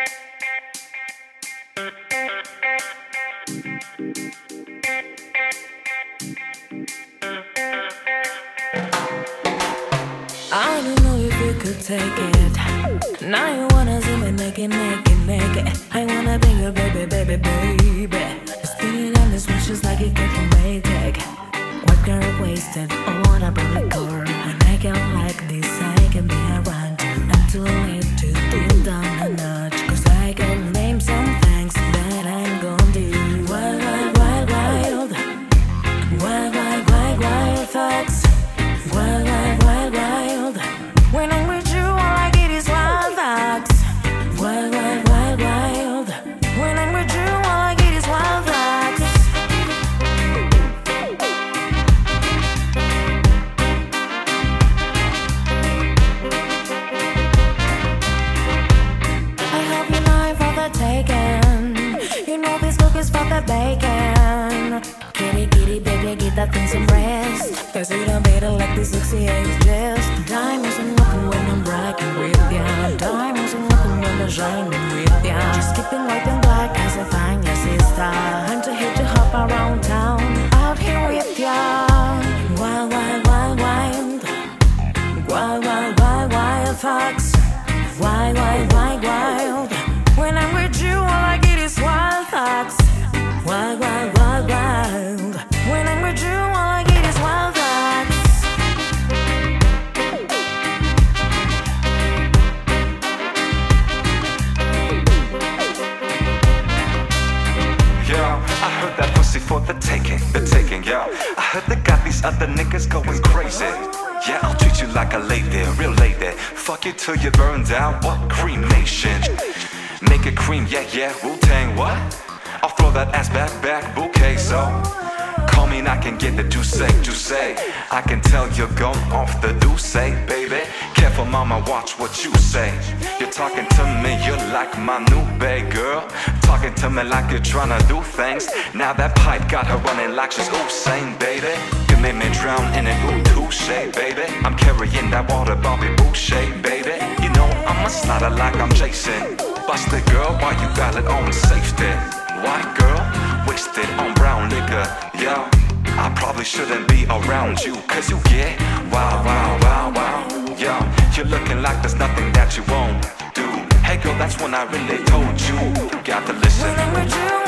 I don't know if you could take it. Now you wanna see me naked, naked, naked. I wanna be your baby, baby, baby. Spinning on this one just like it came from Maytag. What girl wasted? I wanna bring the car. And I can like this, I can be around. I'm too late for the taking, the taking, yo. I heard they got these other niggas going crazy. Yeah, I'll treat you like a lady, real lady. Fuck you till you burn down, what cremation? Make it cream, yeah, yeah, Wu Tang, what? I'll throw that ass back, back, bouquet, so. Call me and I can get the juice, juice. I can tell you're gone off the douce, baby. Careful, mama, watch what you say. You're talking to me, you're like my new babe, girl. Talking to me like you're trying to do things. Now that pipe got her running like she's Usain, baby. You made me drown in an ooh touche, baby. I'm carrying that water, Bobby Boucher, baby. You know I'm a slider like I'm Jason. Bust it, girl, why you got it on safety? White girl, wasted on brown liquor, yo. I probably shouldn't be around you, cause you get wow, wow, wow, wow, yo. You're looking like there's nothing that you won't do. Hey girl, that's when I really told you. You got to listen.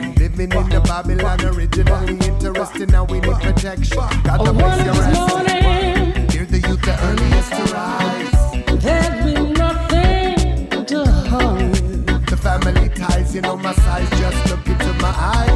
living in the Babylon originally interesting. Now we need protection. Got the voice your ass. Hear the youth the earliest to rise. There be nothing to hide. The family ties, you know my size. Just look into my eyes.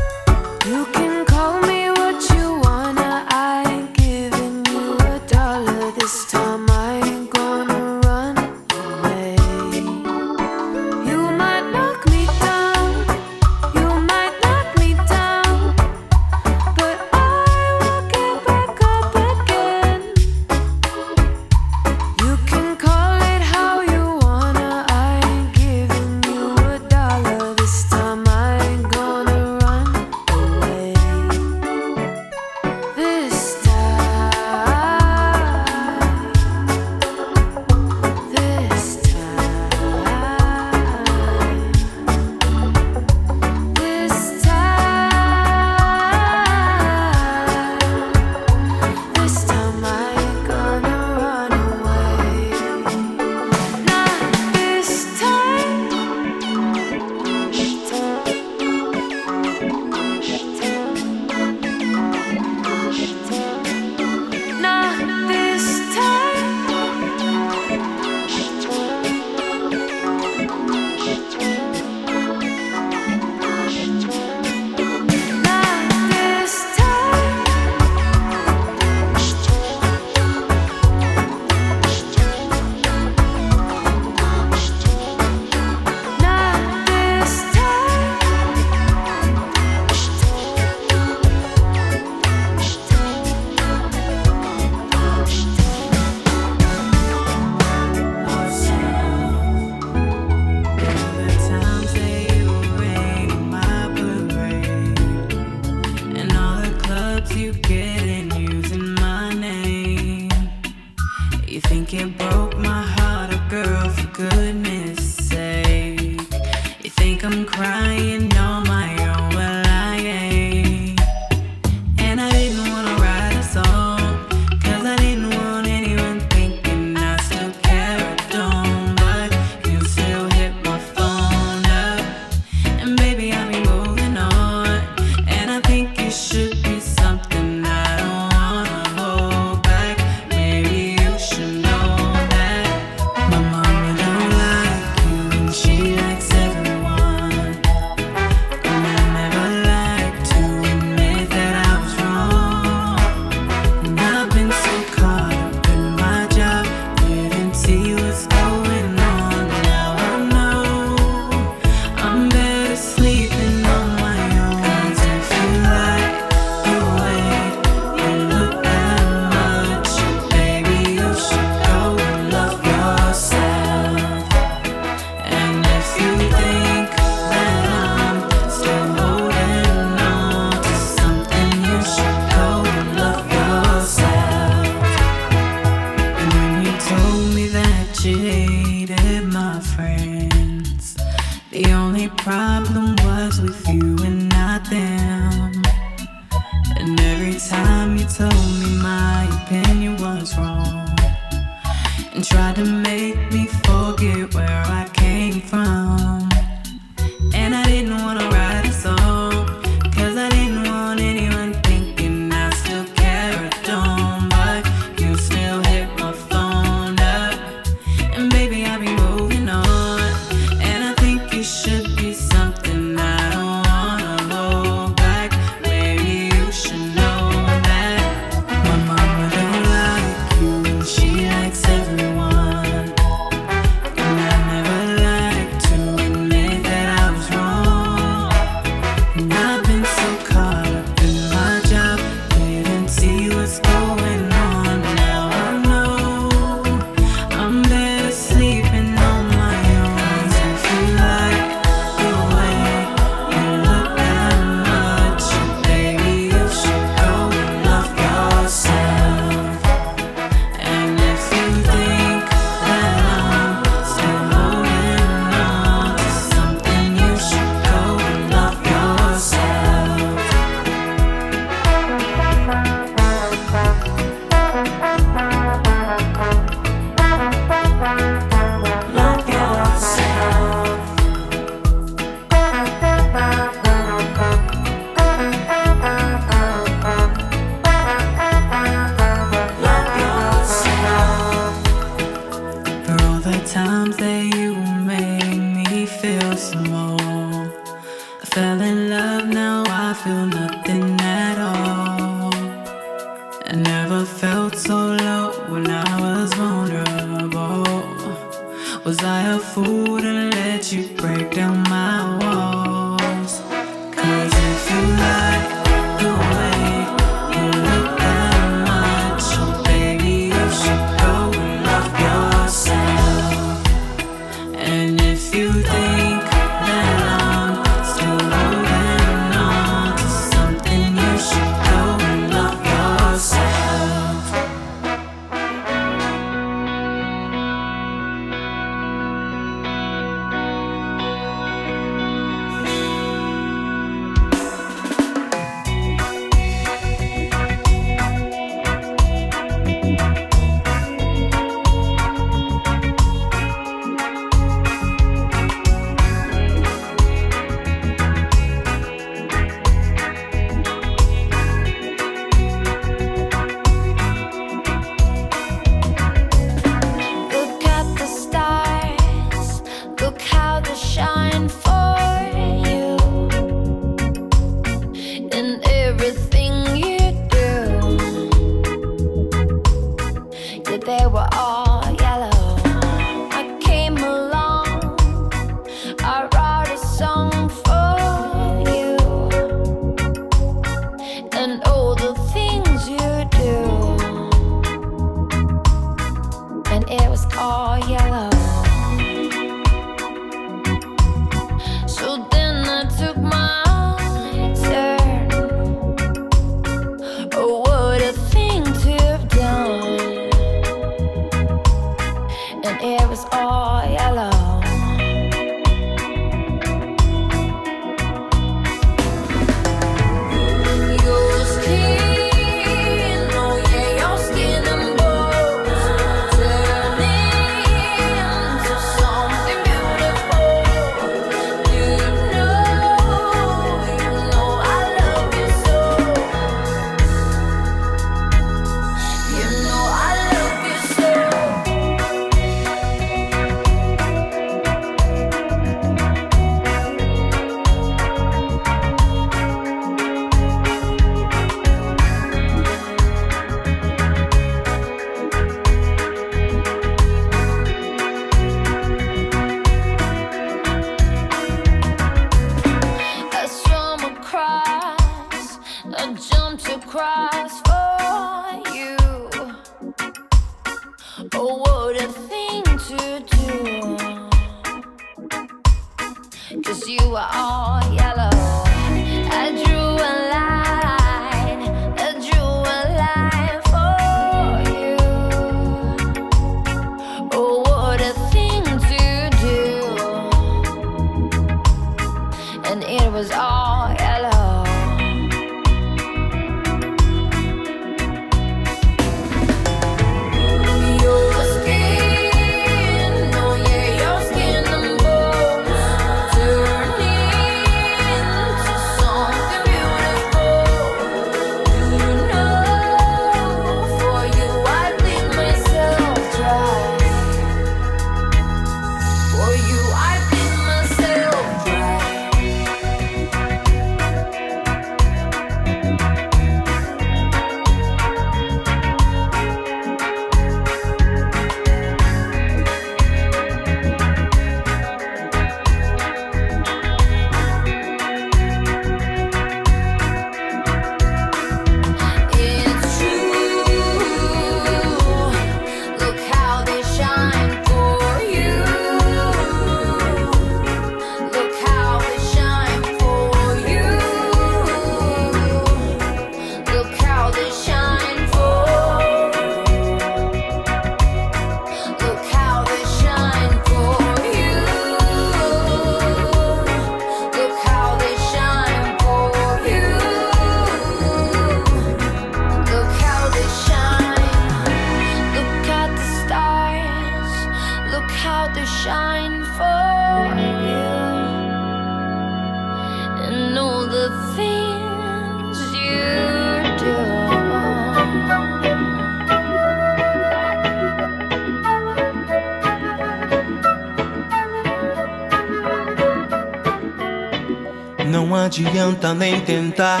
Adianta nem tentar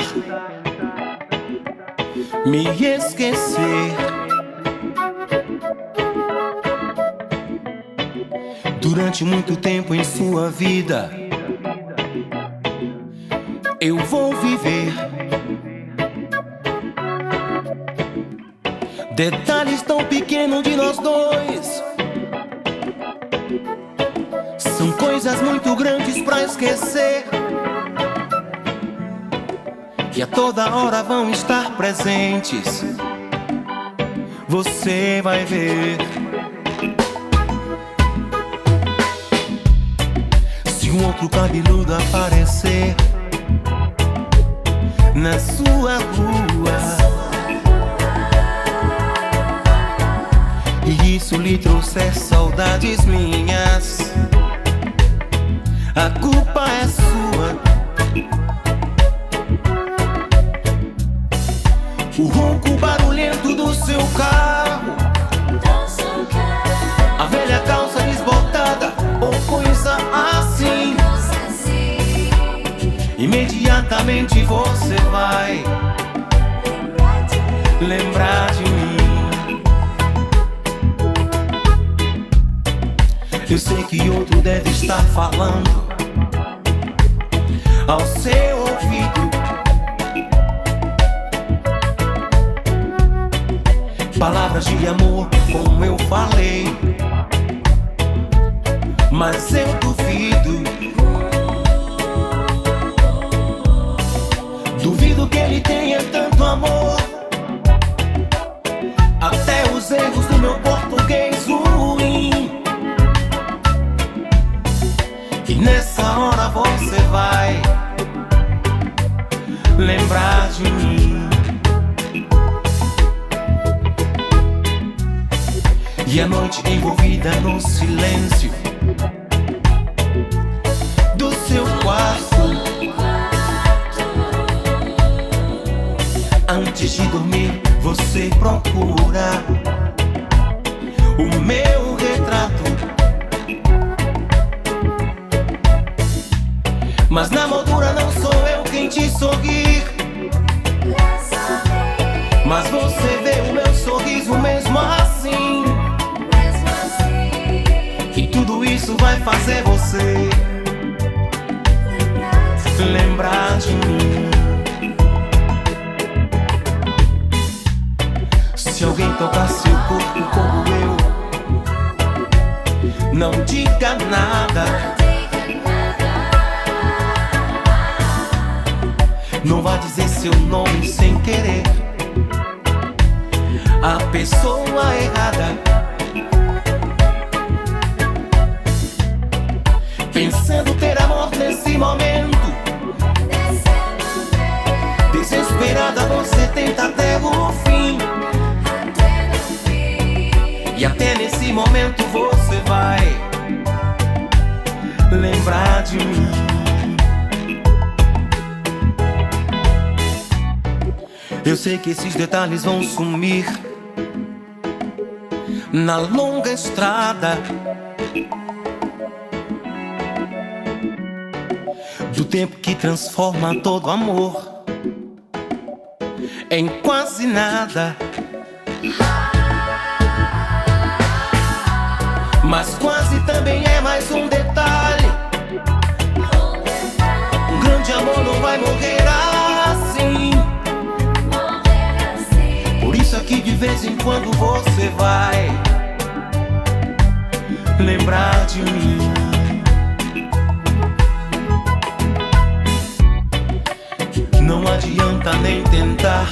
me esquecer. Durante muito tempo em sua vida, eu vou viver. Detalhes tão pequenos de nós dois. São coisas muito grandes pra esquecer que a toda hora vão estar presentes. Você vai ver. Se um outro cabeludo aparecer na sua rua. E isso lhe trouxer saudades minhas. A culpa é sua. Barulhento do seu carro. A velha calça desbotada ou coisa assim. Imediatamente você vai lembrar de mim. Eu sei que outro deve estar falando ao seu ouvido. Palavras de amor, como eu falei. Mas eu duvido. Duvido que ele tenha tanto amor. Até os erros do meu português ruim. E nessa hora você vai lembrar de mim. E a noite envolvida no silêncio do seu quarto. Antes de dormir, você procura o meu retrato. Mas na moldura não sou eu quem te sorrir. Mas você vê o meu sorriso mesmo isso vai fazer você lembrar de mim. Se alguém tocar seu corpo como eu, não diga nada. Não vá dizer seu nome sem querer. A pessoa errada. Nesse momento. Desesperada, você tenta até o fim. E até nesse momento você vai lembrar de mim. Eu sei que esses detalhes vão sumir na longa estrada do tempo que transforma todo amor em quase nada. Mas quase também é mais um detalhe. Um grande amor não vai morrer assim. Por isso aqui de vez em quando você vai lembrar de mim. Não adianta nem tentar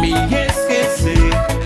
me esquecer.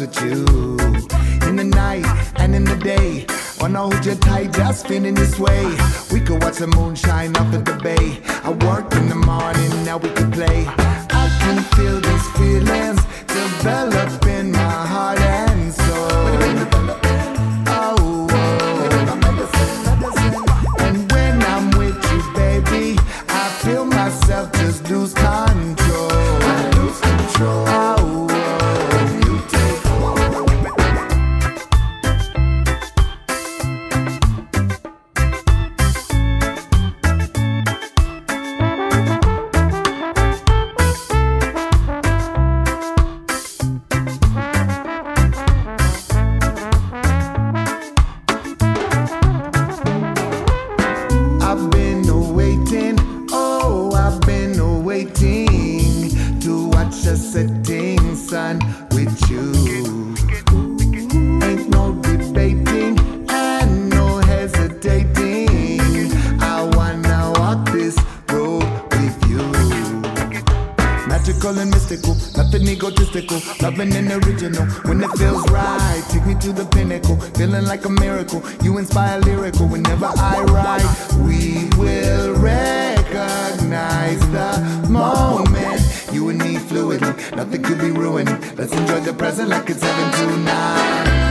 With you Magical and mystical, nothing egotistical. Loving and original when it feels right. Take me to the pinnacle, feeling like a miracle. You inspire lyrical whenever I write. We will recognize the moment. You and me fluidly, nothing could be ruining. Let's enjoy the present like it's heaven tonight.